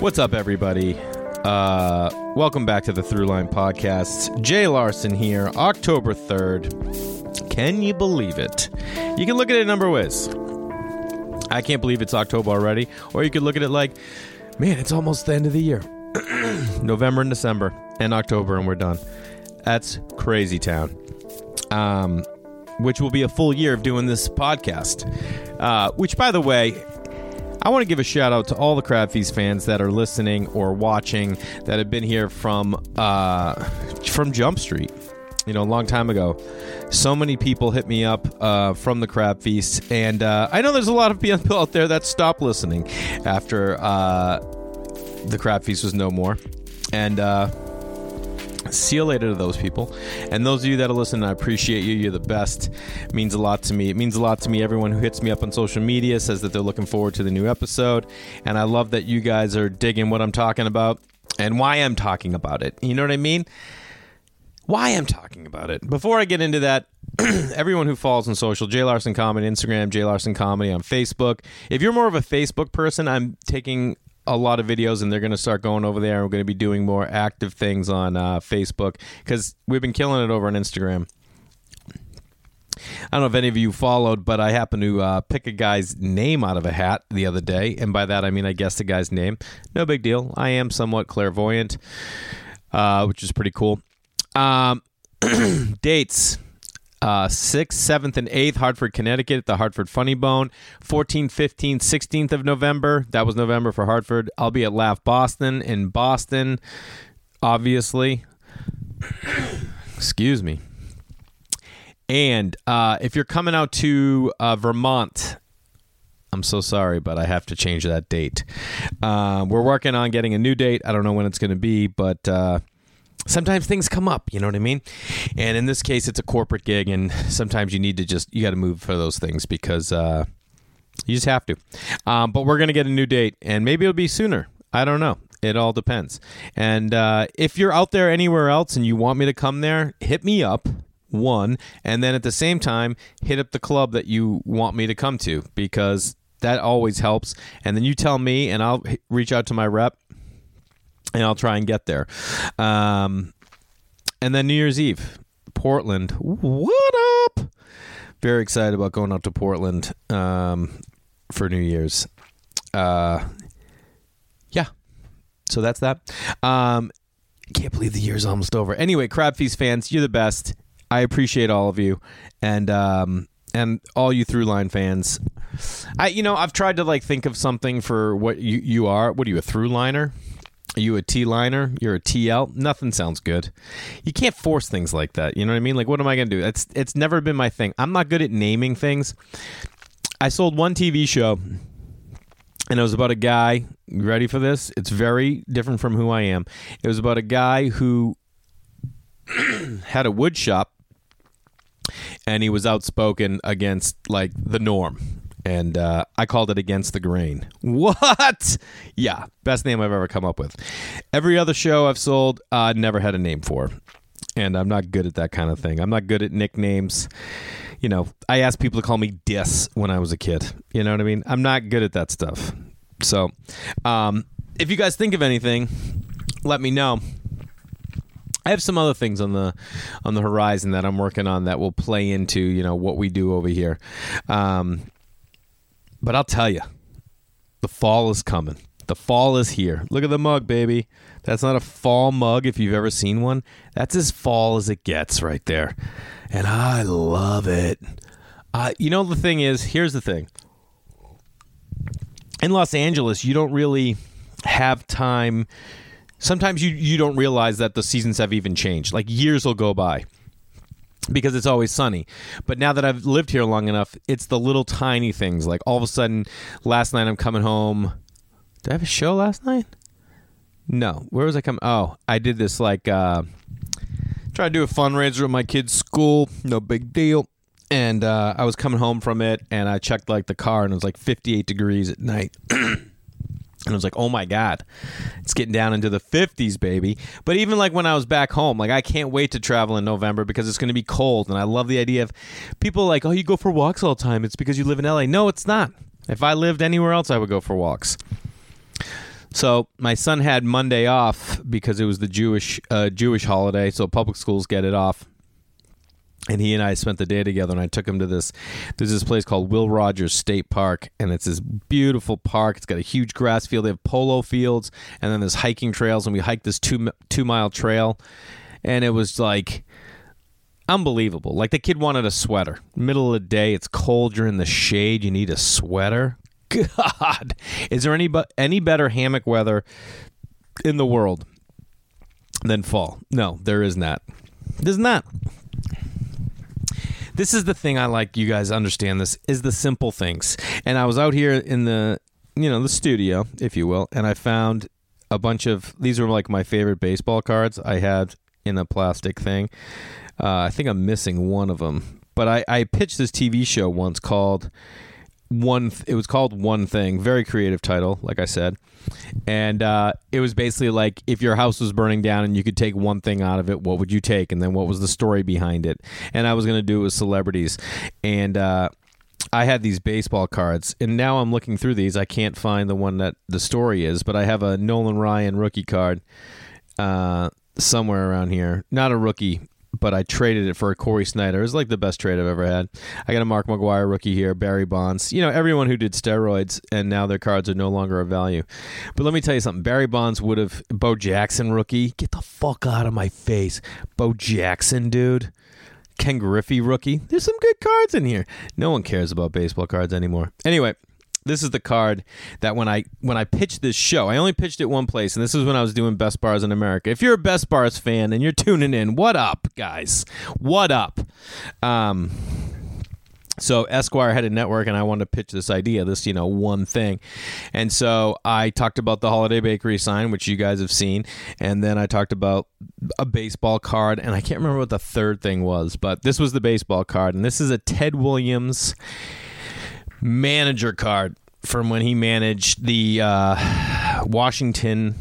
What's up, everybody? Uh, welcome back to the Throughline Podcast. Jay Larson here, October 3rd. Can you believe it? You can look at it a number of ways. I can't believe it's October already. Or you could look at it like, man, it's almost the end of the year. November and December and October, and we're done. That's crazy town. Um, which will be a full year of doing this podcast. Uh, which, by the way, I want to give a shout out to all the Crab Feast fans that are listening or watching that have been here from uh, from Jump Street. You know, a long time ago. So many people hit me up uh, from the Crab Feast, and uh, I know there's a lot of people out there that stopped listening after uh, the Crab Feast was no more. And uh, see you later to those people. And those of you that are listening, I appreciate you. You're the best. It means a lot to me. It means a lot to me. Everyone who hits me up on social media says that they're looking forward to the new episode. And I love that you guys are digging what I'm talking about and why I'm talking about it. You know what I mean? Why I'm talking about it. Before I get into that, everyone who follows on social, Jay Larson Comedy, Instagram, Jay Larson Comedy on Facebook. If you're more of a Facebook person, I'm taking a lot of videos and they're going to start going over there. We're going to be doing more active things on uh, Facebook because we've been killing it over on Instagram. I don't know if any of you followed, but I happened to uh, pick a guy's name out of a hat the other day. And by that, I mean I guessed the guy's name. No big deal. I am somewhat clairvoyant, uh, which is pretty cool. Um, dates. Uh, 6th, 7th, and 8th, Hartford, Connecticut, at the Hartford Funny Bone. 14th, 15th, 16th of November. That was November for Hartford. I'll be at Laugh Boston in Boston, obviously. Excuse me. And uh, if you're coming out to uh, Vermont, I'm so sorry, but I have to change that date. Uh, we're working on getting a new date. I don't know when it's going to be, but uh, sometimes things come up you know what i mean? And in this case it's a corporate gig and sometimes you need to just you got to move for those things because uh, you just have to. Um, but we're going to get a new date and maybe it'll be sooner. I don't know. It all depends. And uh, if you're out there anywhere else and you want me to come there hit me up one and then at the same time hit up the club that you want me to come to because that always helps. And then you tell me and i'll reach out to my rep and I'll try and get there. Um, and then New Year's Eve, Portland. What up? Very excited about going out to Portland um, for New Year's. Uh, yeah. So that's that. Um, can't believe the year's almost over. Anyway, Crab Feast fans, you're the best. I appreciate all of you, and um, and all you Throughline fans. I, you know, I've tried to like think of something for what you you are. What are you a Throughliner? Are you a T liner? You're a TL? Nothing sounds good. You can't force things like that. You know what I mean? Like, what am I going to do? It's, it's never been my thing. I'm not good at naming things. I sold one TV show, and it was about a guy. Ready for this? It's very different from who I am. It was about a guy who had a wood shop, and he was outspoken against, like, the norm and uh, I called it Against the Grain. What? Yeah, best name I've ever come up with. Every other show I've sold, I uh, never had a name for, and I'm not good at that kind of thing. I'm not good at nicknames. You know, I asked people to call me Dis when I was a kid. You know what I mean? I'm not good at that stuff. So, um, if you guys think of anything, let me know. I have some other things on the on the horizon that I'm working on that will play into you know what we do over here. Um, but I'll tell you, the fall is coming. The fall is here. Look at the mug, baby. That's not a fall mug if you've ever seen one. That's as fall as it gets right there. And I love it. Uh, you know, the thing is, here's the thing. In Los Angeles, you don't really have time. Sometimes you, you don't realize that the seasons have even changed. Like years will go by because it's always sunny. But now that I've lived here long enough, it's the little tiny things. Like all of a sudden, last night I'm coming home. Did I have a show last night? No. Where was I coming? Oh, I did this like uh try to do a fundraiser at my kid's school. No big deal. And uh, I was coming home from it, and I checked like the car, and it was like 58 degrees at night. And I was like, oh my God, it's getting down into the 50s, baby. But even like when I was back home, like I can't wait to travel in November because it's going to be cold. And I love the idea of people like, oh, you go for walks all the time. It's because you live in LA. No, it's not. If I lived anywhere else, I would go for walks. So my son had Monday off because it was the Jewish uh, Jewish holiday, so public schools get it off. And he and I spent the day together, and I took him to this. There's this place called Will Rogers State Park, and it's this beautiful park. It's got a huge grass field. They have polo fields, and then there's hiking trails. And we hiked this two two mile trail, and it was like unbelievable. Like the kid wanted a sweater. Middle of the day, it's cold. You're in the shade. You need a sweater. God, is there any any better hammock weather in the world than fall? No, there is not. There's not. This is the thing I like. You guys understand this is the simple things. And I was out here in the you know the studio, if you will, and I found a bunch of these were like my favorite baseball cards I had in a plastic thing. Uh, I think I'm missing one of them, but I, I pitched this TV show once called one th- it was called one thing very creative title like i said. And uh, it was basically like if your house was burning down and you could take one thing out of it what would you take? And then what was the story behind it? And i was going to do it with celebrities. And uh, i had these baseball cards. And now i'm looking through these i can't find the one that the story is but i have a nolan ryan rookie card uh, somewhere around here. Not a rookie but I traded it for a Cory Snyder. It was like the best trade I've ever had. I got a Mark McGwire rookie here, Barry Bonds. You know, everyone who did steroids and now their cards are no longer of value. But let me tell you something. Barry Bonds would have Bo Jackson rookie. Get the fuck out of my face. Bo Jackson, dude. Ken Griffey rookie. There's some good cards in here. No one cares about baseball cards anymore. Anyway, this is the card that when I when I pitched this show, I only pitched it one place, and this is when I was doing Best Bars in America. If you're a Best Bars fan and you're tuning in, what up, guys? What up? Um, so Esquire had a network, and I wanted to pitch this idea, this you know one thing, and so I talked about the Holiday Bakery sign, which you guys have seen, and then I talked about a baseball card, and I can't remember what the third thing was, but this was the baseball card, and this is a Ted Williams manager card from when he managed the uh, Washington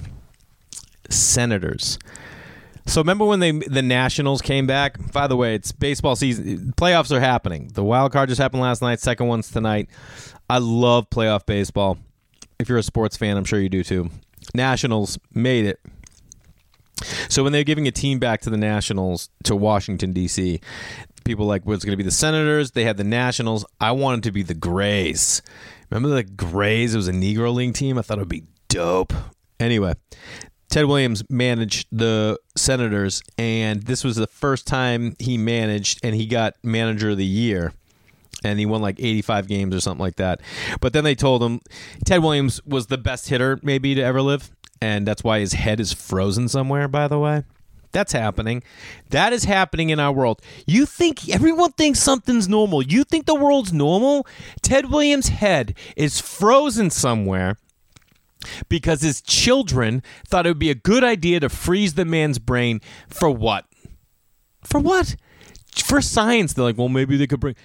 Senators. So remember when they the Nationals came back? By the way, it's baseball season. Playoffs are happening. The wild card just happened last night. Second one's tonight. I love playoff baseball. If you're a sports fan, I'm sure you do too. Nationals made it. So when they're giving a team back to the Nationals to Washington D.C., people like was going to be the Senators. They had the Nationals. I wanted to be the Grays. Remember the Grays? It was a Negro League team. I thought it would be dope. Anyway, Ted Williams managed the Senators, and this was the first time he managed, and he got Manager of the Year. And he won like 85 games or something like that. But then they told him Ted Williams was the best hitter, maybe, to ever live. And that's why his head is frozen somewhere, by the way. That's happening. That is happening in our world. You think everyone thinks something's normal. You think the world's normal? Ted Williams' head is frozen somewhere because his children thought it would be a good idea to freeze the man's brain for what? For what? For science. They're like, well, maybe they could bring.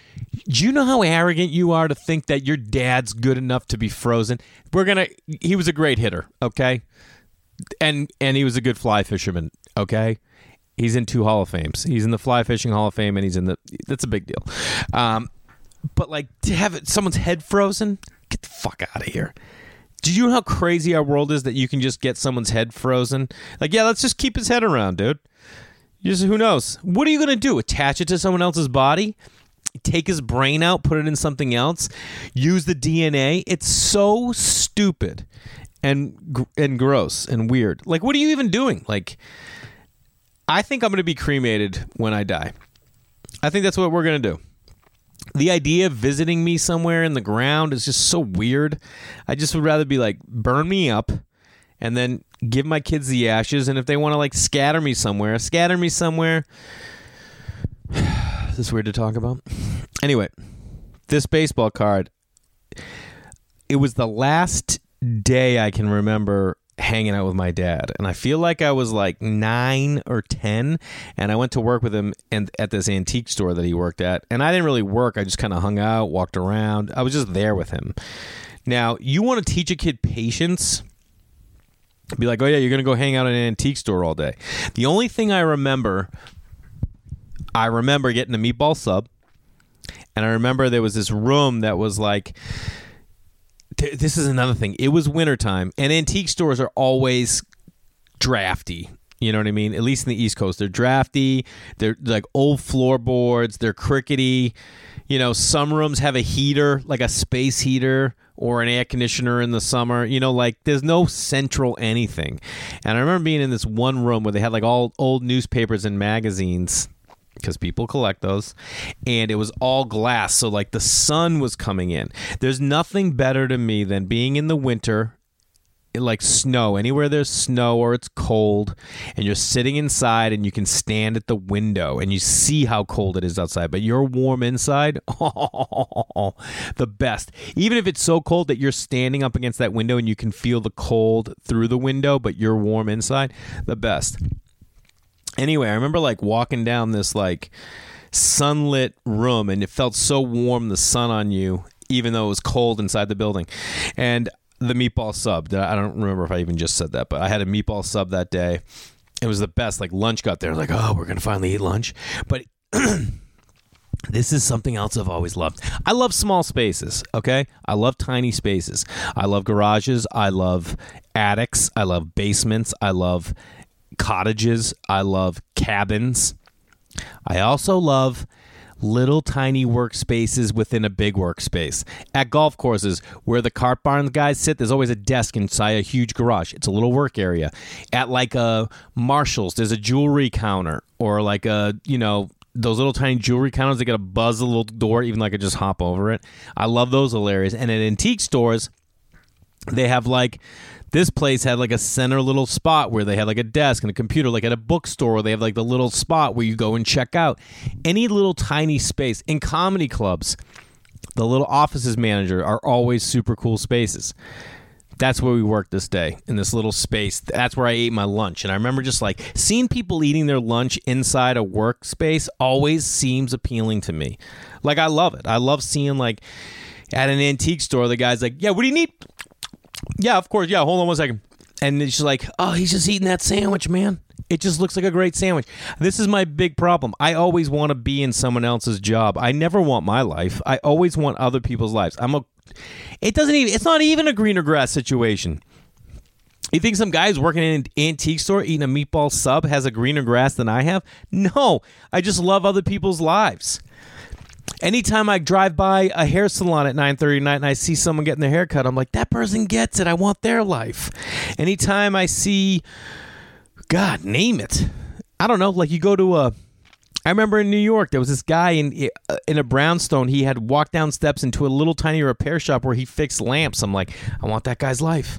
Do you know how arrogant you are to think that your dad's good enough to be frozen? We're gonna. He was a great hitter, okay, and and he was a good fly fisherman. Okay. He's in two Hall of Fames. He's in the Fly Fishing Hall of Fame, and he's in the. That's a big deal. Um, but like to have it, someone's head frozen, get the fuck out of here. Do you know how crazy our world is that you can just get someone's head frozen? Like, yeah, let's just keep his head around, dude. Just who knows? What are you gonna do? Attach it to someone else's body? Take his brain out, put it in something else, use the DNA? It's so stupid and and gross and weird. Like, what are you even doing? Like, I think I'm going to be cremated when I die. I think that's what we're going to do. The idea of visiting me somewhere in the ground is just so weird. I just would rather be like, burn me up and then give my kids the ashes. And if they want to like scatter me somewhere, scatter me somewhere. This is weird to talk about? Anyway, this baseball card, it was the last day I can remember hanging out with my dad. And i feel like i was like 9 or 10 and i went to work with him and at this antique store that he worked at. And i didn't really work. I just kind of hung out walked around. I was just there with him. Now you want to teach a kid patience? Be like oh yeah you're gonna go hang out in an antique store all day. The only thing i remember i remember getting a meatball sub and i remember there was this room that was like th- this is another thing. It was wintertime, and antique stores are always drafty. You know what I mean? At least in the East Coast, they're drafty. They're like old floorboards. They're crickety. You know, some rooms have a heater, like a space heater or an air conditioner in the summer. You know, like there's no central anything. And I remember being in this one room where they had like all old newspapers and magazines because people collect those and it was all glass so like the sun was coming in. There's nothing better to me than being in the winter like snow. Anywhere there's snow or it's cold and you're sitting inside and you can stand at the window and you see how cold it is outside but you're warm inside? The best. Even if it's so cold that you're standing up against that window and you can feel the cold through the window but you're warm inside? The best anyway i remember like walking down this like sunlit room and it felt so warm the sun on you even though it was cold inside the building and the meatball sub. I don't remember if I even just said that, but I had a meatball sub that day. It was the best. Like lunch got there, like oh, we're gonna finally eat lunch. But this is something else I've always loved. I love small spaces. Okay, I love tiny spaces. I love garages. I love attics. I love basements. I love cottages. I love cabins. I also love little tiny workspaces within a big workspace. At golf courses, where the cart barn guys sit, there's always a desk inside a huge garage. It's a little work area. At like a Marshalls, there's a jewelry counter or like a, you know, those little tiny jewelry counters that get a buzz a little door, even like I just hop over it. I love those areas. And at antique stores, they have like this place had like a center little spot where they had like a desk and a computer, like at a bookstore, they have like the little spot where you go and check out. Any little tiny space in comedy clubs, the little offices manager are always super cool spaces. That's where we worked this day in this little space. That's where I ate my lunch. And I remember just like seeing people eating their lunch inside a workspace always seems appealing to me. Like I love it. I love seeing like at an antique store, the guy's like, Yeah, what do you need? Yeah, of course. Yeah, hold on one second. And just like, oh, he's just eating that sandwich, man. It just looks like a great sandwich. This is my big problem. I always want to be in someone else's job. I never want my life. I always want other people's lives. I'm a It doesn't even it's not even a greener grass situation. You think some guy's working in an antique store eating a meatball sub has a greener grass than I have? No. I just love other people's lives. Anytime I drive by a hair salon at 9:30 at night and I see someone getting their hair cut, I'm like, that person gets it. I want their life. Anytime I see God, name it. I don't know, like you go to a I remember in New York, there was this guy in uh, in a brownstone. He had walked down steps into a little tiny repair shop where he fixed lamps. I'm like, I want that guy's life.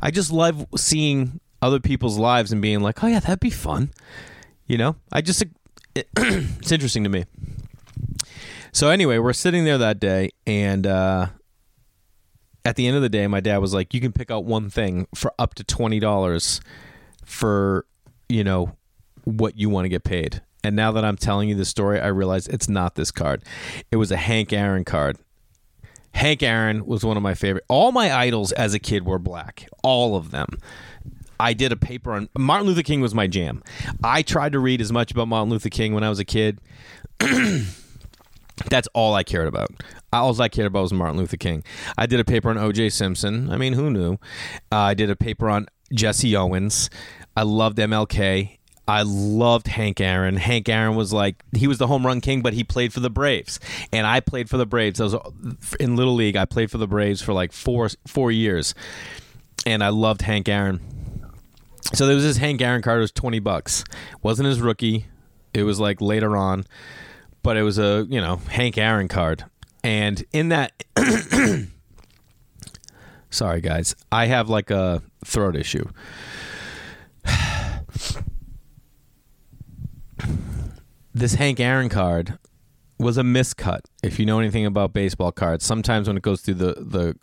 I just love seeing other people's lives and being like, oh yeah, that'd be fun. You know, I just it's interesting to me. So anyway, we're sitting there that day, and uh, at the end of the day, my dad was like, "You can pick out one thing for up to twenty dollars for you know what you want to get paid." And now that I'm telling you the story, I realize it's not this card. It was a Hank Aaron card. Hank Aaron was one of my favorite. All my idols as a kid were black. All of them. I did a paper on Martin Luther King was my jam. I tried to read as much about Martin Luther King when I was a kid. That's all I cared about. All I cared about was Martin Luther King. I did a paper on O.J. Simpson. I mean, who knew? Uh, I did a paper on Jesse Owens. I loved MLK. I loved Hank Aaron. Hank Aaron was like he was the home run king, but he played for the Braves, and I played for the Braves. I was in little league. I played for the Braves for like four four years, and I loved Hank Aaron. So there was this Hank Aaron card. It was twenty bucks. wasn't his rookie. It was like later on but it was a you know Hank Aaron card, and in that. sorry guys, I have like a throat issue. this Hank Aaron card was a miscut. If you know anything about baseball cards, sometimes when it goes through the the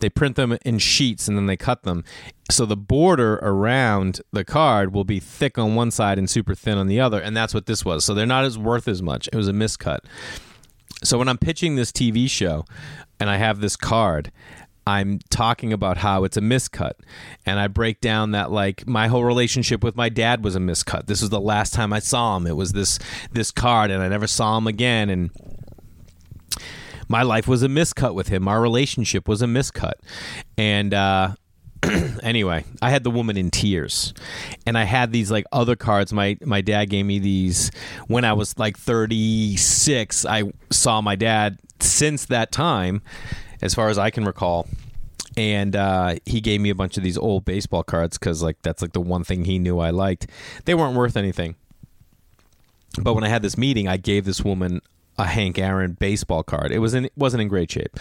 they print them in sheets and then they cut them. So the border around the card will be thick on one side and super thin on the other, and that's what this was. So they're not as worth as much. It was a miscut. So when I'm pitching this TV show and I have this card, I'm talking about how it's a miscut. And I break down that like my whole relationship with my dad was a miscut. This was the last time I saw him. It was this this card and I never saw him again and my life was a miscut with him. Our relationship was a miscut. And uh, anyway, I had the woman in tears, and I had these like other cards. My my dad gave me these when I was like 36. I saw my dad since that time, as far as I can recall. And uh, he gave me a bunch of these old baseball cards because, like, that's like the one thing he knew I liked. They weren't worth anything, but when I had this meeting, I gave this woman a Hank Aaron baseball card. It was in, it wasn't in great shape.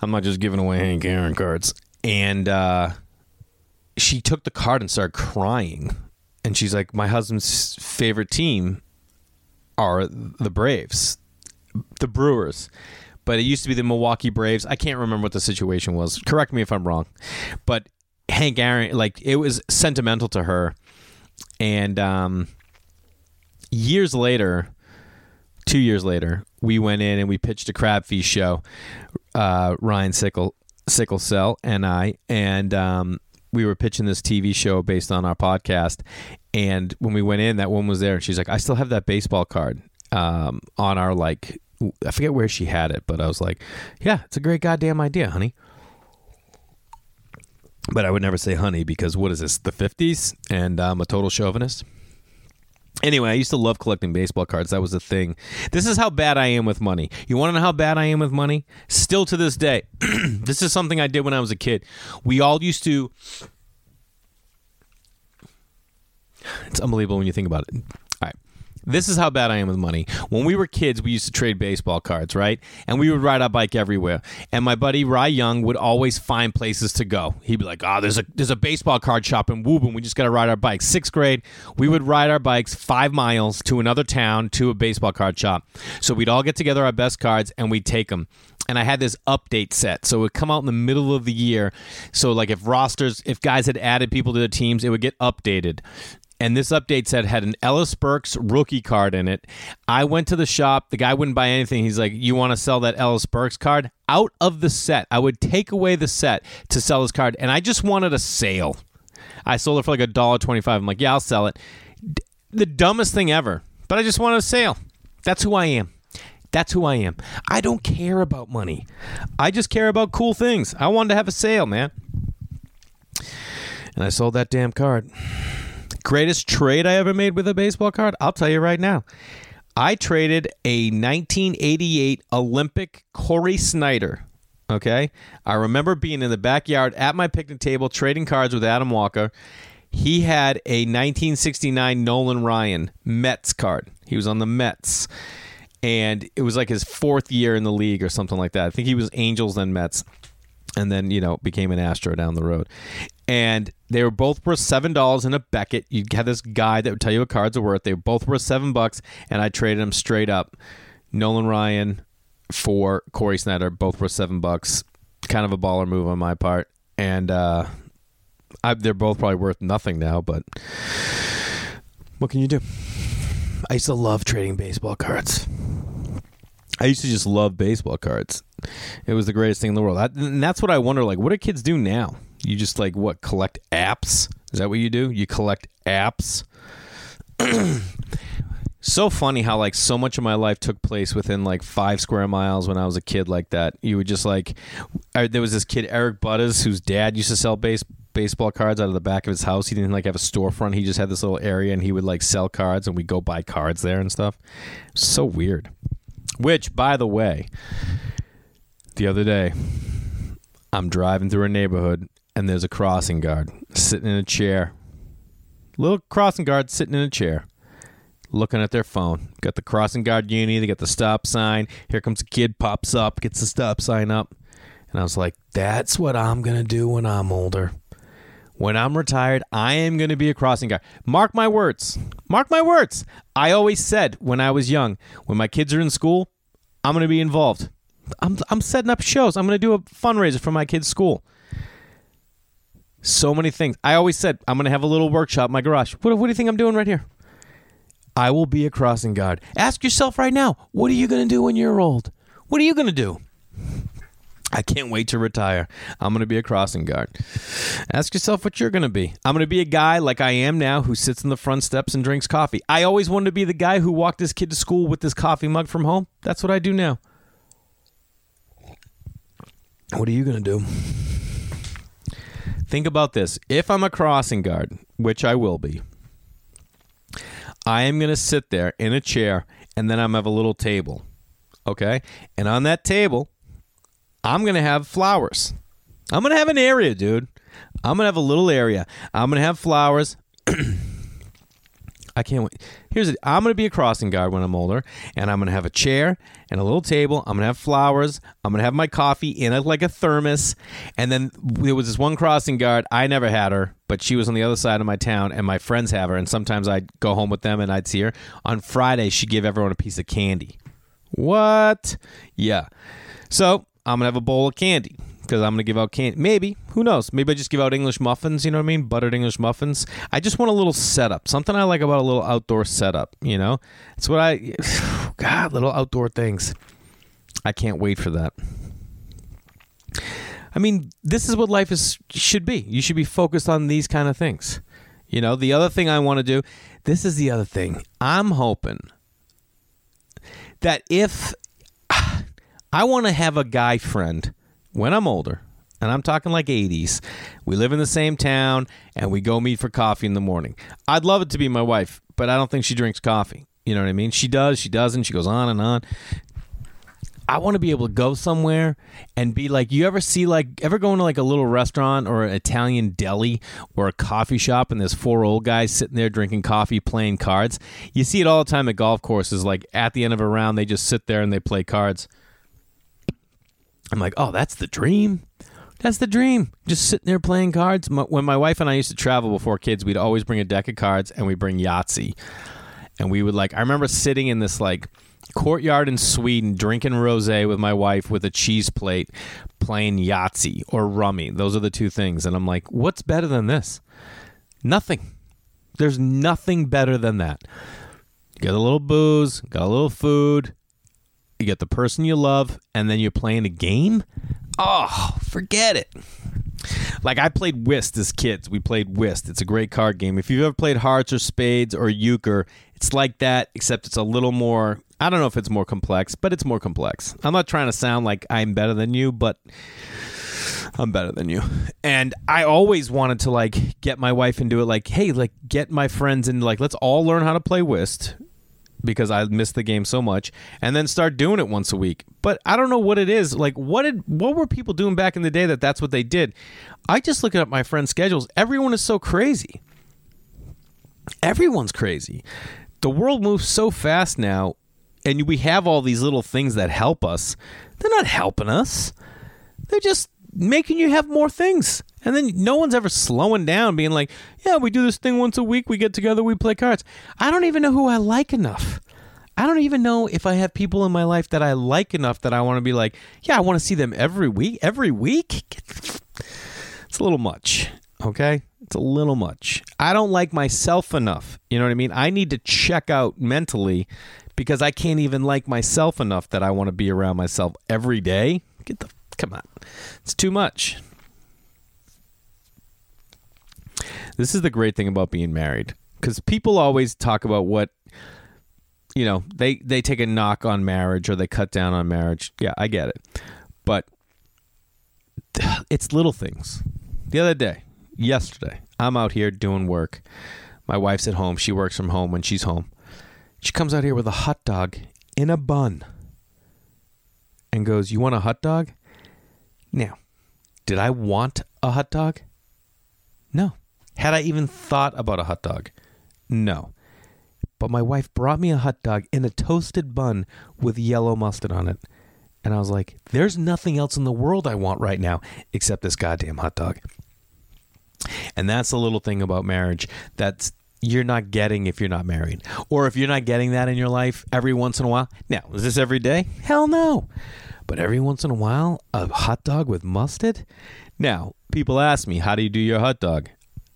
I'm not just giving away Hank Aaron cards. And uh, she took the card and started crying. And she's like, "My husband's favorite team are the Braves, the Brewers." But it used to be the Milwaukee Braves. I can't remember what the situation was. Correct me if I'm wrong. But Hank Aaron, like, it was sentimental to her. And um, years later, two years later, we went in and we pitched a crab feast show. Uh, Ryan Sickler, Sickle Cell and I, and um, we were pitching this TV show based on our podcast. And when we went in, that woman was there, and she's like, "I still have that baseball card um, on our like." I forget where she had it, but I was like, "Yeah, it's a great goddamn idea, honey." But I would never say honey because what is this, the 50s? And I'm a total chauvinist. Anyway, I used to love collecting baseball cards. That was the thing. This is how bad I am with money. You want to know how bad I am with money? Still to this day. this is something I did when I was a kid. We all used to. It's unbelievable when you think about it. This is how bad I am with money. When we were kids, we used to trade baseball cards, right? And we would ride our bike everywhere. And my buddy Rye Young would always find places to go. He'd be like, "Oh, there's a there's a baseball card shop in Woburn. We just got to ride our bikes." Sixth grade, we would ride our bikes five miles to another town to a baseball card shop. So we'd all get together our best cards and we'd take them and I had this update set. So it would come out in the middle of the year. So like if rosters, if guys had added people to their teams, it would get updated and this update said had an Ellis Burks rookie card in it. I went to the shop. The guy wouldn't buy anything. He's like, "You want to sell that Ellis Burks card?" Out of the set, I would take away the set to sell his card, and I just wanted a sale. I sold it for like a dollar twenty-five. I'm like, "Yeah, I'll sell it." The dumbest thing ever, but I just wanted a sale. That's who I am. That's who I am. I don't care about money. I just care about cool things. I wanted to have a sale, man. And I sold that damn card. Greatest trade I ever made with a baseball card? I'll tell you right now. I traded a 1988 Olympic Cory Snyder. Okay. I remember being in the backyard at my picnic table trading cards with Adam Walker. He had a 1969 Nolan Ryan Mets card. He was on the Mets. And it was like his fourth year in the league or something like that. I think he was Angels then Mets and then you know became an Astro down the road. And they were both worth seven dollars in a Beckett. You had this guy that would tell you what cards are worth. They were both worth seven bucks, and I traded them straight up. Nolan Ryan for Cory Snyder, both worth seven bucks. Kind of a baller move on my part, and uh, I, they're both probably worth nothing now. But what can you do? I used to love trading baseball cards. I used to just love baseball cards. It was the greatest thing in the world. and that's what I wonder. Like, what do kids do now? You just like what collect apps? Is that what you do? You collect apps. so funny how like so much of my life took place within like five square miles when I was a kid like that. You would just like er, there was this kid Eric Butters whose dad used to sell base baseball cards out of the back of his house. He didn't like have a storefront. He just had this little area and he would like sell cards and we'd go buy cards there and stuff. So weird. Which, by the way, the other day, I'm driving through a neighborhood and there's a crossing guard sitting in a chair. Little crossing guard sitting in a chair, looking at their phone. Got the crossing guard uni, they got the stop sign. Here comes a kid, pops up, gets the stop sign up. And I was like, that's what I'm going to do when I'm older. When I'm retired, I am going to be a crossing guard. Mark my words. Mark my words. I always said when I was young, when my kids are in school, I'm going to be involved. I'm, I'm setting up shows. I'm going to do a fundraiser for my kids' school. So many things. I always said I'm going to have a little workshop in my garage. What, what do you think I'm doing right here? I will be a crossing guard. Ask yourself right now, what are you going to do when you're old? What are you going to do? I can't wait to retire. I'm going to be a crossing guard. Ask yourself what you're going to be. I'm going to be a guy like I am now who sits in the front steps and drinks coffee. I always wanted to be the guy who walked his kid to school with this coffee mug from home. That's what I do now. What are you going to do? Think about this. If I'm a crossing guard, which I will be, I am going to sit there in a chair and then I'm going to have a little table. Okay? And on that table, I'm going to have flowers. I'm going to have an area, dude. I'm going to have a little area. I'm going to have flowers. I can't wait. Here's it. I'm going to be a crossing guard when I'm older, and I'm going to have a chair and a little table. I'm going to have flowers. I'm going to have my coffee in a, like a thermos. And then there was this one crossing guard. I never had her, but she was on the other side of my town, and my friends have her. And sometimes I'd go home with them and I'd see her. On Friday, she'd give everyone a piece of candy. What? Yeah. So I'm to have a bowl of candy because I'm to give out candy. Maybe. Who knows? Maybe I just give out English muffins, you know what I mean? Buttered English muffins. I just want a little setup. Something I like about a little outdoor setup, you know? It's what I. God, little outdoor things. I can't wait for that. I mean, this is what life is should be. You should be focused on these kind of things. You know, the other thing I want to do, this is the other thing. I'm hoping that if I want to have a guy friend when I'm older, and I'm talking like 80s, we live in the same town and we go meet for coffee in the morning. I'd love it to be my wife, but I don't think she drinks coffee. You know what I mean? She does, she doesn't, she goes on and on. I want to be able to go somewhere and be like, you ever see like, ever go into like a little restaurant or an Italian deli or a coffee shop and there's four old guys sitting there drinking coffee, playing cards? You see it all the time at golf courses. Like at the end of a round, they just sit there and they play cards. I'm like, oh, that's the dream. That's the dream. Just sitting there playing cards. When my wife and I used to travel before kids, we'd always bring a deck of cards and we bring Yahtzee. And we would like, I remember sitting in this like courtyard in Sweden drinking rose with my wife with a cheese plate, playing Yahtzee or Rummy. Those are the two things. And I'm like, what's better than this? Nothing. There's nothing better than that. Got a little booze, got a little food, you get the person you love, and then you're playing a game. Oh, forget it. Like I played whist as kids. We played whist. It's a great card game. If you've ever played hearts or spades or euchre, it's like that, except it's a little more. I don't know if it's more complex, but it's more complex. I'm not trying to sound like I'm better than you, but I'm better than you. And I always wanted to like get my wife into it. Like, hey, like get my friends and like let's all learn how to play whist because I missed the game so much, and then start doing it once a week. But I don't know what it is. Like, what did what were people doing back in the day that that's what they did? I just look at my friends' schedules. Everyone is so crazy. Everyone's crazy. The world moves so fast now, and we have all these little things that help us. They're not helping us. They're just making you have more things. And then no one's ever slowing down, being like, yeah, we do this thing once a week. We get together, we play cards. I don't even know who I like enough. I don't even know if I have people in my life that I like enough that I want to be like, yeah, I want to see them every week. Every week? It's a little much. Okay? It's a little much. I don't like myself enough. You know what I mean? I need to check out mentally because I can't even like myself enough that I want to be around myself every day. Get the come on. It's too much. This is the great thing about being married because people always talk about what you know they they take a knock on marriage or they cut down on marriage. Yeah, I get it, but it's little things. The other day, yesterday, I'm out here doing work. My wife's at home. She works from home when she's home. She comes out here with a hot dog in a bun and goes, "You want a hot dog?" Now, did I want a hot dog? No. Had I even thought about a hot dog? No. But my wife brought me a hot dog in a toasted bun with yellow mustard on it. And I was like, there's nothing else in the world I want right now except this goddamn hot dog. And that's the little thing about marriage that's you're not getting if you're not married. Or if you're not getting that in your life every once in a while. Now, is this every day? Hell no. But every once in a while, a hot dog with mustard? Now, people ask me, how do you do your hot dog?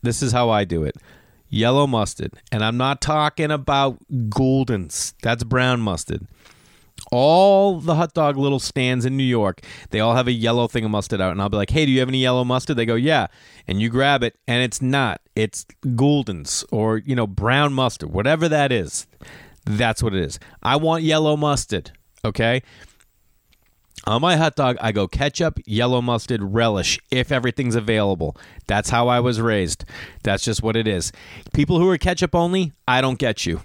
This is how I do it yellow mustard. And I'm not talking about Gulden's, that's brown mustard. All the hot dog little stands in New York, they all have a yellow thing of mustard out. And I'll be like, hey, do you have any yellow mustard? They go, yeah. And you grab it, and it's not. It's Gulden's or, you know, brown mustard, whatever that is. That's what it is. I want yellow mustard, okay? On my hot dog, I go ketchup, yellow mustard, relish, if everything's available. That's how I was raised. That's just what it is. People who are ketchup only, I don't get you.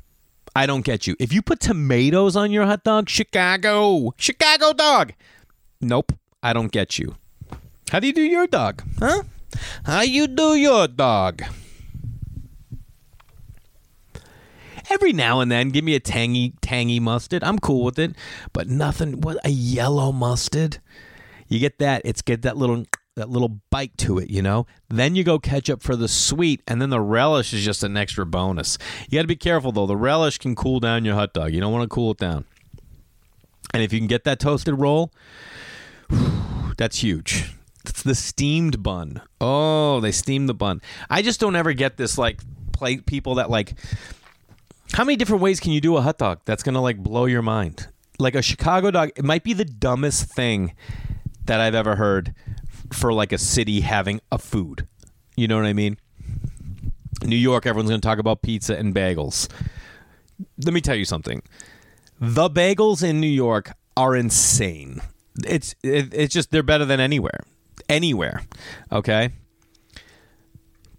I don't get you. If you put tomatoes on your hot dog, Chicago, Chicago dog. Nope, I don't get you. How do you do your dog? Huh? How you do your dog? Every now and then, give me a tangy, tangy mustard. I'm cool with it, but nothing. What a yellow mustard. You get that? It's get that little that little bite to it, you know. Then you go ketchup for the sweet, and then the relish is just an extra bonus. You got to be careful though. The relish can cool down your hot dog. You don't want to cool it down. And if you can get that toasted roll, that's huge. It's the steamed bun. Oh, they steam the bun. I just don't ever get this like play people that like how many different ways can you do a hot dog that's going to like blow your mind? Like a Chicago dog, it might be the dumbest thing that I've ever heard for like a city having a food. You know what I mean? New York, everyone's going to talk about pizza and bagels. Let me tell you something. The bagels in New York are insane. It's it, it's just they're better than anywhere. Anywhere. Okay?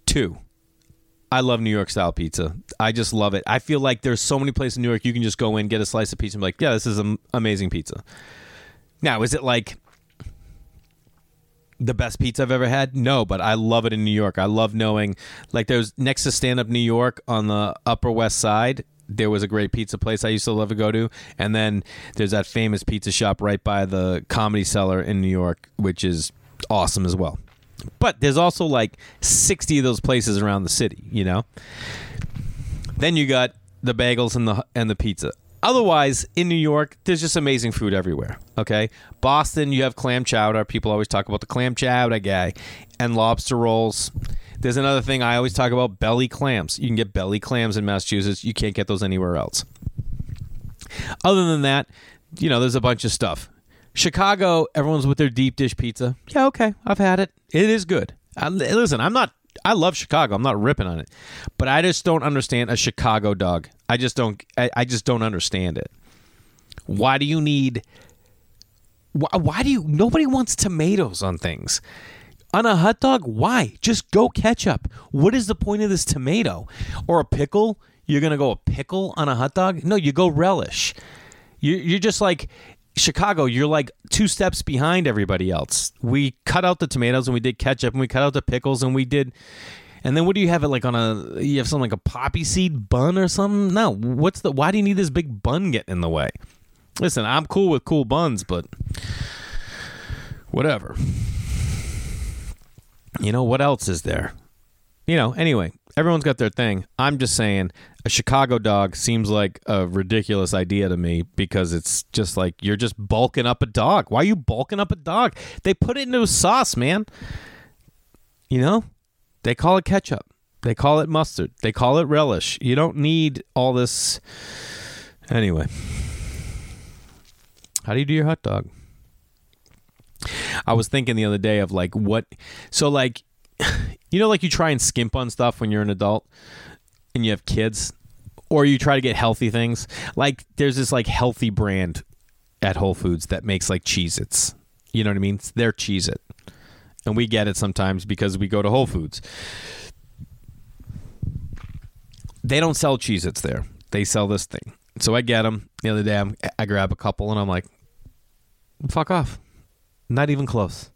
2 I love New York style pizza. I just love it. I feel like there's so many places in New York you can just go in, get a slice of pizza, and be like, yeah, this is an amazing pizza. Now, is it like the best pizza I've ever had? No, but I love it in New York. I love knowing, like, there's next to Stand Up New York on the Upper West Side. There was a great pizza place I used to love to go to, and then there's that famous pizza shop right by the Comedy Cellar in New York, which is awesome as well. But there's also like 60 of those places around the city, you know? Then you got the bagels and the and the pizza. Otherwise, in New York, there's just amazing food everywhere. Okay, Boston, you have clam chowder. People always talk about the clam chowder guy, and lobster rolls. There's another thing I always talk about: belly clams. You can get belly clams in Massachusetts. You can't get those anywhere else. Other than that, you know, there's a bunch of stuff. Chicago, everyone's with their deep dish pizza. Yeah, okay, I've had it. It is good. I, listen, I'm not. I love Chicago. I'm not ripping on it, but I just don't understand a Chicago dog. I just don't. I, I just don't understand it. Why do you need? Why, why do you? Nobody wants tomatoes on things. On a hot dog, why? Just go ketchup. What is the point of this tomato or a pickle? You're gonna go a pickle on a hot dog? No, you go relish. You, you're just like Chicago, you're like two steps behind everybody else. We cut out the tomatoes and we did ketchup and we cut out the pickles and we did. And then what do you have it like on a? You have something like a poppy seed bun or something? No. What's the? Why do you need this big bun getting in the way? Listen, I'm cool with cool buns, but whatever. You know what else is there? You know. Anyway, everyone's got their thing. I'm just saying a Chicago dog seems like a ridiculous idea to me because it's just like you're just bulking up a dog. Why are you bulking up a dog? They put it into a sauce, man. You know? They call it ketchup. They call it mustard. They call it relish. You don't need all this anyway. How do you do your hot dog? I was thinking the other day of like what so like you know like you try and skimp on stuff when you're an adult and you have kids or you try to get healthy things. Like there's this like healthy brand at whole foods that makes like cheez its. You know what i mean? It's their cheez it. And we get it sometimes because we go to whole foods. They don't sell cheez its there. They sell this thing. So i get them the other day. I'm, i grab a couple and i'm like fuck off. Not even close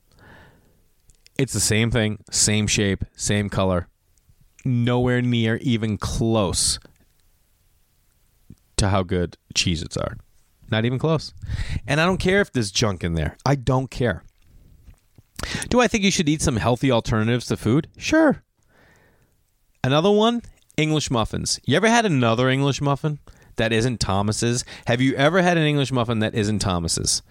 it's the same thing same shape same color nowhere near even close to how good Cheez Its are. Not even close. And I don't care if there's junk in there. I don't care. Do I think you should eat some healthy alternatives to food? Sure. Another one English muffins. You ever had another English muffin that isn't Thomas's? Have you ever had an English muffin that isn't Thomas's?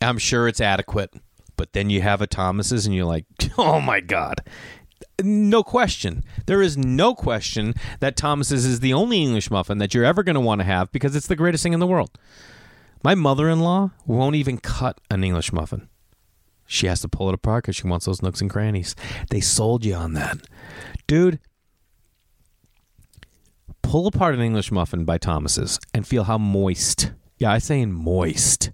I'm sure it's adequate, but then you have a Thomas's and you're like, oh my God, no question. There is no question that Thomas's is the only English muffin that you're ever going to want to have because it's the greatest thing in the world. My mother in law won't even cut an English muffin. She has to pull it apart because she wants those nooks and crannies. They sold you on that. Dude, pull apart an English muffin by Thomas's and feel how moist, yeah, I say moist,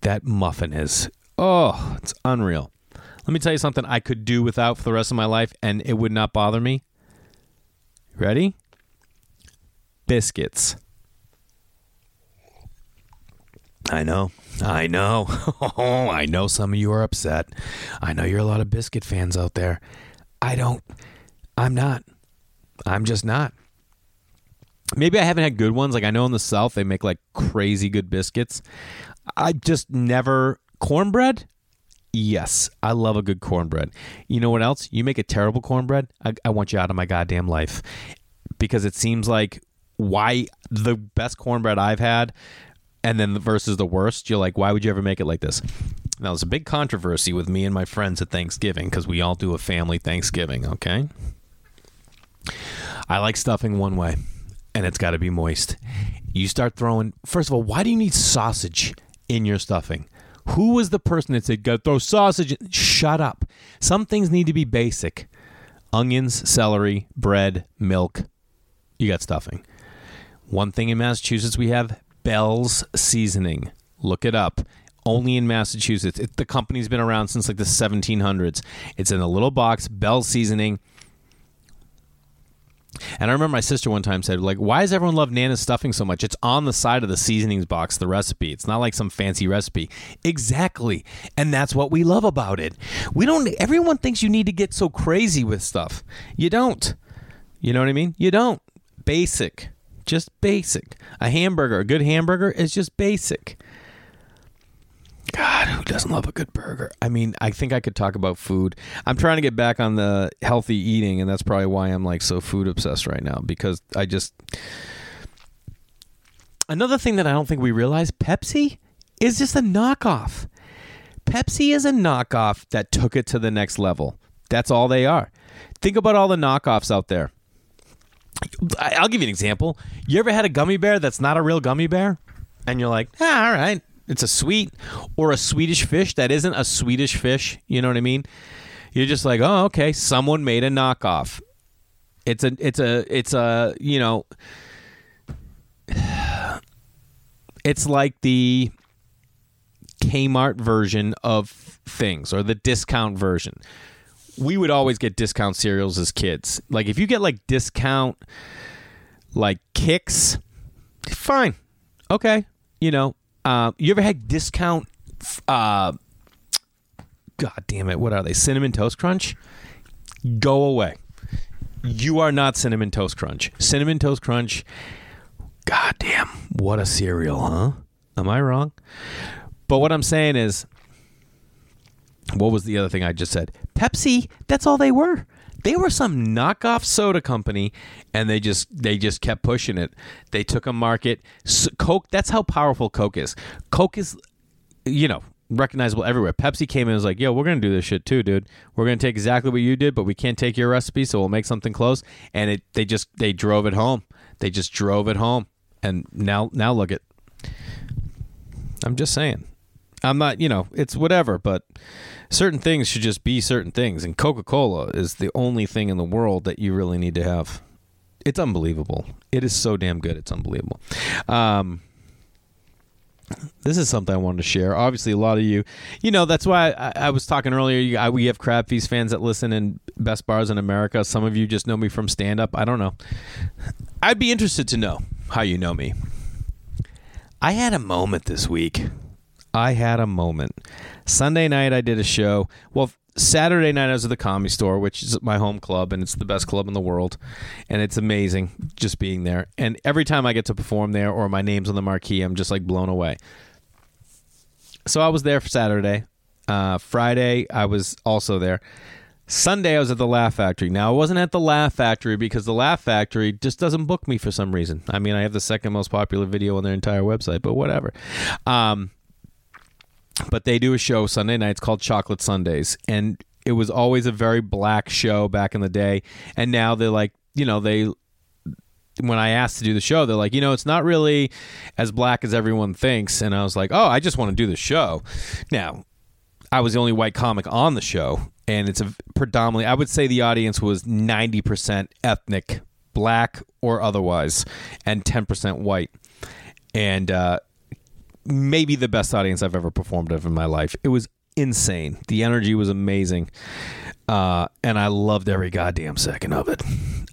that muffin is. Oh, it's unreal. Let me tell you something I could do without for the rest of my life and it would not bother me. Ready? Biscuits. I know. I know. I know some of you are upset. I know you're a lot of biscuit fans out there. I don't. I'm not. I'm just not. Maybe I haven't had good ones. Like I know in the South they make like crazy good biscuits. I just never cornbread. Yes, I love a good cornbread. You know what else? You make a terrible cornbread. I, I want you out of my goddamn life because it seems like why the best cornbread I've had and then versus the worst, you're like, why would you ever make it like this? Now, there's a big controversy with me and my friends at Thanksgiving because we all do a family Thanksgiving, okay? I like stuffing one way, and it's got to be moist. You start throwing, first of all, why do you need sausage in your stuffing? Who was the person that said, go throw sausage? in-" Shut up. Some things need to be basic onions, celery, bread, milk. You got stuffing. One thing in Massachusetts we have Bell's Seasoning. Look it up. Only in Massachusetts. It, the company's been around since like the 1700s. It's in a little box, Bell's Seasoning. And I remember my sister one time said, like, why does everyone love Nana's stuffing so much? It's on the side of the seasonings box, the recipe. It's not like some fancy recipe. Exactly. And that's what we love about it. We don't, everyone thinks you need to get so crazy with stuff. You don't. You know what I mean? You don't. Basic. Just basic. A hamburger, a good hamburger is just basic. God, who doesn't love a good burger? I mean, I think I could talk about food. I'm trying to get back on the healthy eating, and that's probably why I'm like so food obsessed right now because I just. Another thing that I don't think we realize Pepsi is just a knockoff. Pepsi is a knockoff that took it to the next level. That's all they are. Think about all the knockoffs out there. I'll give you an example. You ever had a gummy bear that's not a real gummy bear? And you're like, ah, all right, it's a sweet or a Swedish fish that isn't a Swedish fish. You know what I mean? You're just like, oh, okay, someone made a knockoff. It's a, it's a, it's a, you know, it's like the Kmart version of things or the discount version. We would always get discount cereals as kids. Like if you get like discount like kicks, fine. Okay. You know, uh, you ever had discount uh God damn it, what are they? Cinnamon Toast Crunch? Go away. You are not Cinnamon Toast Crunch. Cinnamon Toast Crunch, god damn, what a cereal, huh? Am I wrong? But what I'm saying is, what was the other thing I just said? Pepsi, that's all they were. They were some knockoff soda company, and they just they just kept pushing it. They took a market. Coke, that's how powerful Coke is. Coke is, you know, recognizable everywhere. Pepsi came in and was like, "Yo, we're gonna do this shit too, dude. We're gonna take exactly what you did, but we can't take your recipe, so we'll make something close." And it they just they drove it home. They just drove it home, and now now look at. I'm just saying. I'm not, you know, it's whatever, but certain things should just be certain things. And Coca Cola is the only thing in the world that you really need to have. It's unbelievable. It is so damn good. It's unbelievable. Um, this is something I wanted to share. Obviously, a lot of you, you know, that's why I, I was talking earlier. You, I, we have Crab Feast fans that listen in best bars in America. Some of you just know me from stand up. I don't know. I'd be interested to know how you know me. I had a moment this week. I had a moment. Sunday night, I did a show. Well, Saturday night, I was at the Comedy Store, which is my home club, and it's the best club in the world. And it's amazing just being there. And every time I get to perform there or my name's on the marquee, I'm just like blown away. So I was there for Saturday. Uh, Friday, I was also there. Sunday, I was at the Laugh Factory. Now, I wasn't at the Laugh Factory because the Laugh Factory just doesn't book me for some reason. I mean, I have the second most popular video on their entire website, but whatever. Um, but they do a show Sunday nights called Chocolate Sundays, and it was always a very black show back in the day. And now they're like, you know, they when I asked to do the show, they're like, you know, it's not really as black as everyone thinks. And I was like, oh, I just want to do the show. Now, I was the only white comic on the show, and it's a predominantly, I would say the audience was 90% ethnic, black or otherwise, and 10% white. And uh, maybe the best audience I've ever performed of in my life. It was insane. The energy was amazing. Uh, and I loved every goddamn second of it.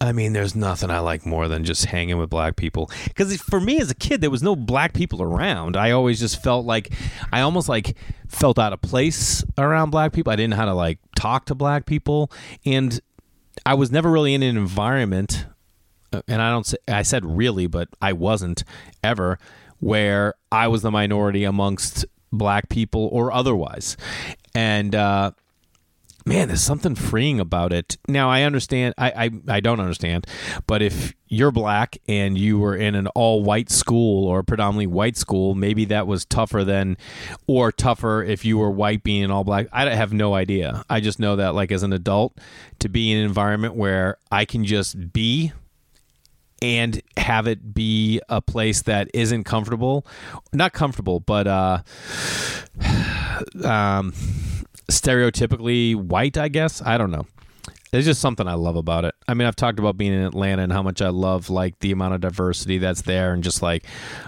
I mean, there's nothing I like more than just hanging with black people. Because for me as a kid, there was no black people around. I always just felt like I almost like felt out of place around black people. I didn't know how to like talk to black people, and I was never really in an environment. uh, And I don't say I said really, but I wasn't ever where I was the minority amongst black people or otherwise. And uh, man, there's something freeing about it. Now I understand. I, I I don't understand, but if you're black and you were in an all white school or predominantly white school, maybe that was tougher than, or tougher if you were white being all black. I have no idea. I just know that like as an adult, to be in an environment where I can just be and have it be a place that isn't comfortable not comfortable but uh um stereotypically white i guess? I don't know. It's just something i love about it. I mean i've talked about being in atlanta and how much i love like the amount of diversity that's there and just like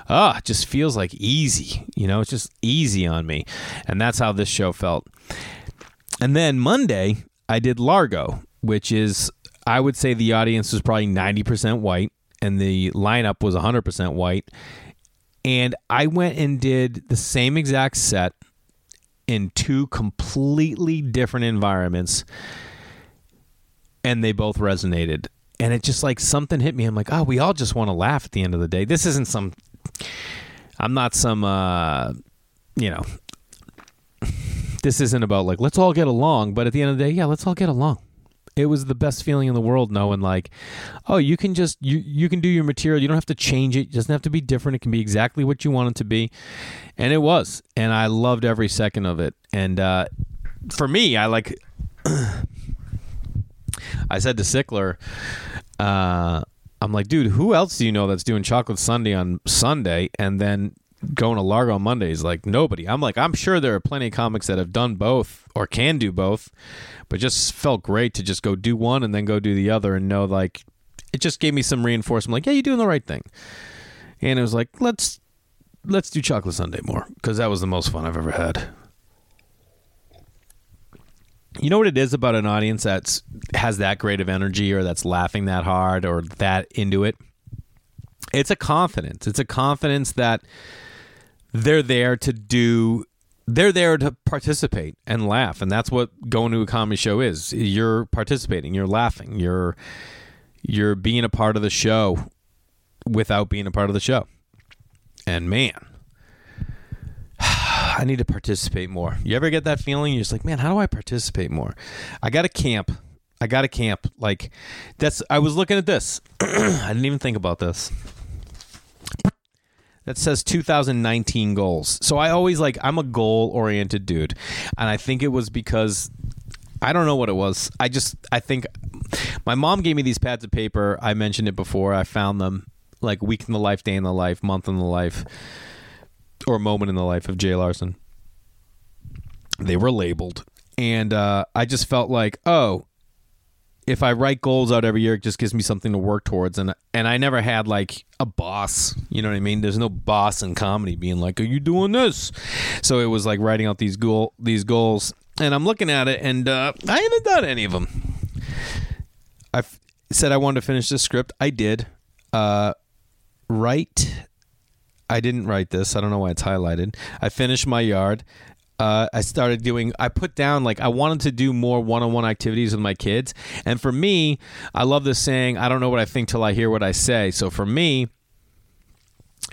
ah it just feels like easy you know? It's just easy on me. And that's how this show felt. And then monday i did largo which is i would say the audience was probably 90% white and the lineup was 100% white. And I went and did the same exact set in two completely different environments, and they both resonated. And it just like something hit me. I'm like, oh, we all just want to laugh at the end of the day. This isn't some, I'm not some, uh, you know, this isn't about like, let's all get along. But at the end of the day, yeah, let's all get along it was the best feeling in the world knowing like oh you can just you you can do your material. You don't have to change it. It doesn't have to be different. It can be exactly what you want it to be. And it was. And i loved every second of it. And uh, for me i like i said to sickler uh, i'm like dude who else do you know that's doing chocolate sunday on sunday? And then going to largo on mondays like nobody. I'm like i'm sure there are plenty of comics that have done both or can do both but just felt great to just go do one and then go do the other and know like it just gave me some reinforcement like yeah you're doing the right thing. And it was like let's let's do chocolate sunday more because that was the most fun i've ever had. You know what it is about an audience that's has that great of energy or that's laughing that hard or that into it? It's a confidence. It's a confidence that they're there to do they're there to participate and laugh. And that's what going to a comedy show is. You're participating. You're laughing. You're you're being a part of the show without being a part of the show. And man i need to participate more. You ever get that feeling? You're just like man how do i participate more? I got a camp. I got a camp. Like that's i was looking at this. I didn't even think about this that says 2019 goals. So I always like I'm a goal oriented dude, and I think it was because I don't know what it was. I just I think my mom gave me these pads of paper. I mentioned it before. I found them like week in the life, day in the life, month in the life, or moment in the life of Jay Larson. They were labeled, and uh, I just felt like, oh, if I write goals out every year, it just gives me something to work towards. And and I never had like a boss. You know what I mean? There's no boss in comedy being like, "Are you doing this?" So it was like writing out these goal these goals, and I'm looking at it, and uh, I haven't done any of them. I f- said I wanted to finish this script. I did. Uh, write. I didn't write this. I don't know why it's highlighted. I finished my yard uh, I started doing. I put down like I wanted to do more one-on-one activities with my kids, and for me, I love this saying. I don't know what I think till I hear what I say. So for me,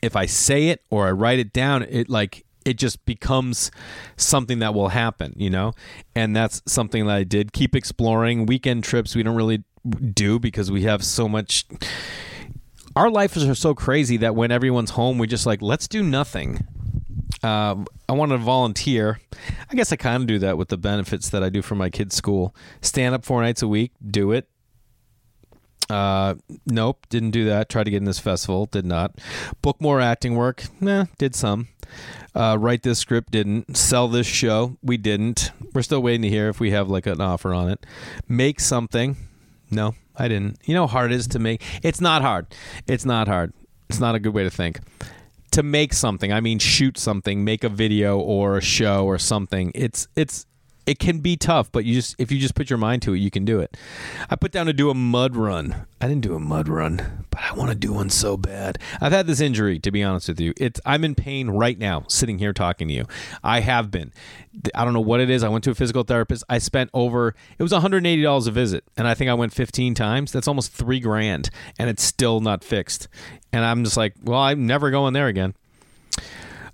if I say it or I write it down, it like it just becomes something that will happen, you know? And that's something that I did. Keep exploring. Weekend trips we don't really do because we have so much our lives are so crazy that when everyone's home, we just like, let's do nothing. Uh, I want to volunteer. I guess I kind of do that with the benefits that I do for my kids' school. Stand up four nights a week, do it. Uh, nope, didn't do that. Tried to get in this festival, did not. Book more acting work, nah, did some. Uh, write this script, didn't. Sell this show, we didn't. We're still waiting to hear if we have like an offer on it. Make something, no, I didn't. You know how hard it is to make? It's not hard. It's not hard. It's not a good way to think. To make something. I mean, shoot something, make a video or a show or something. It's it's it can be tough, but you just if you just put your mind to it, you can do it. I put down to do a mud run. I didn't do a mud run, but I want to do one so bad. I've had this injury, to be honest with you. It's I'm in pain right now, sitting here talking to you. I have been. I don't know what it is. I went to a physical therapist. I spent over it was $180 a visit, and I think I went 15 times. That's almost three grand, and it's still not fixed. And I'm just like, well, I'm never going there again.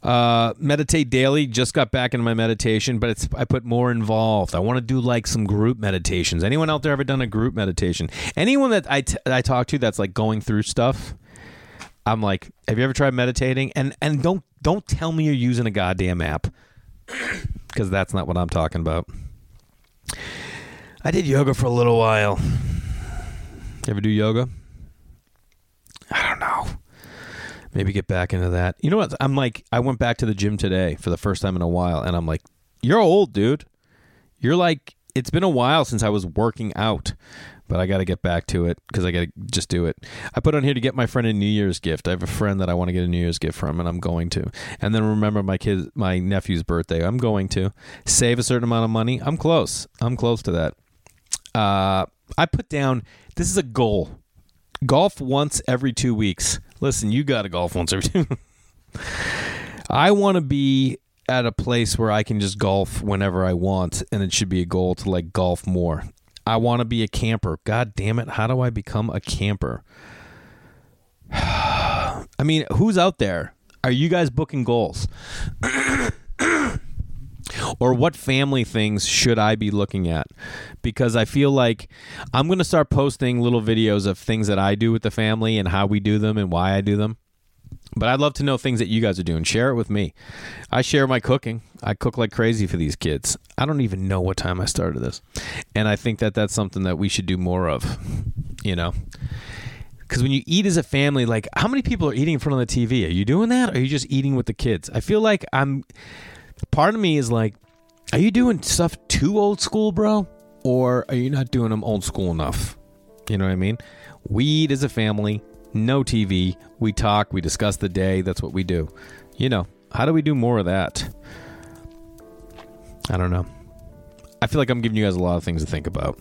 Uh, meditate daily. Just got back into my meditation, but it's I put more involved. I want to do like some group meditations. Anyone out there ever done a group meditation? Anyone that I, t- I talk to that's like going through stuff. I'm like, have you ever tried meditating? And and don't don't tell me you're using a goddamn app because that's not what I'm talking about. I did yoga for a little while. You ever do yoga? I don't know maybe get back into that. You know what? I'm like, I went back to the gym today for the first time in a while, and I'm like, you're old, dude. You're like, it's been a while since I was working out, but I got to get back to it because I got to just do it. I put on here to get my friend a New Year's gift. I have a friend that I want to get a New Year's gift from, and I'm going to. And then remember my kid, my nephew's birthday. I'm going to save a certain amount of money. I'm close. I'm close to that. Uh, I put down. This is a goal. Golf once every two weeks. Listen, you got to golf once every. I want to be at a place where I can just golf whenever I want, and it should be a goal to like golf more. I want to be a camper. God damn it. How do I become a camper? I mean, who's out there? Are you guys booking goals? or what family things should I be looking at? Because I feel like I'm going to start posting little videos of things that I do with the family and how we do them and why I do them. But I'd love to know things that you guys are doing. Share it with me. I share my cooking. I cook like crazy for these kids. I don't even know what time I started this. And I think that that's something that we should do more of, you know? Because when you eat as a family, like how many people are eating in front of the TV? Are you doing that? Or are you just eating with the kids? I feel like I'm part of me is like, are you doing stuff too old school, bro? Or are you not doing them old school enough? You know what I mean? We eat as a family, no TV. We talk, we discuss the day. That's what we do. You know, how do we do more of that? I don't know. I feel like I'm giving you guys a lot of things to think about.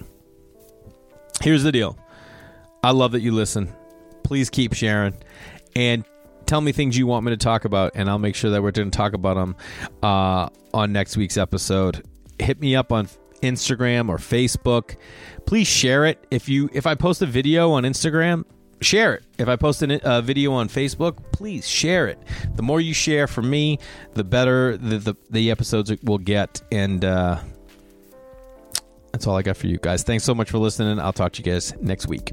Here's the deal I love that you listen. Please keep sharing. And tell me things you want me to talk about, and I'll make sure that we're going to talk about them uh, on next week's episode. Hit me up on Instagram or Facebook. Please share it. If you if I post a video on Instagram, share it. If I post a video on Facebook, please share it. The more you share for me, the better the the, the episodes will get. And uh, that's all I got for you guys. Thanks so much for listening. I'll talk to you guys next week.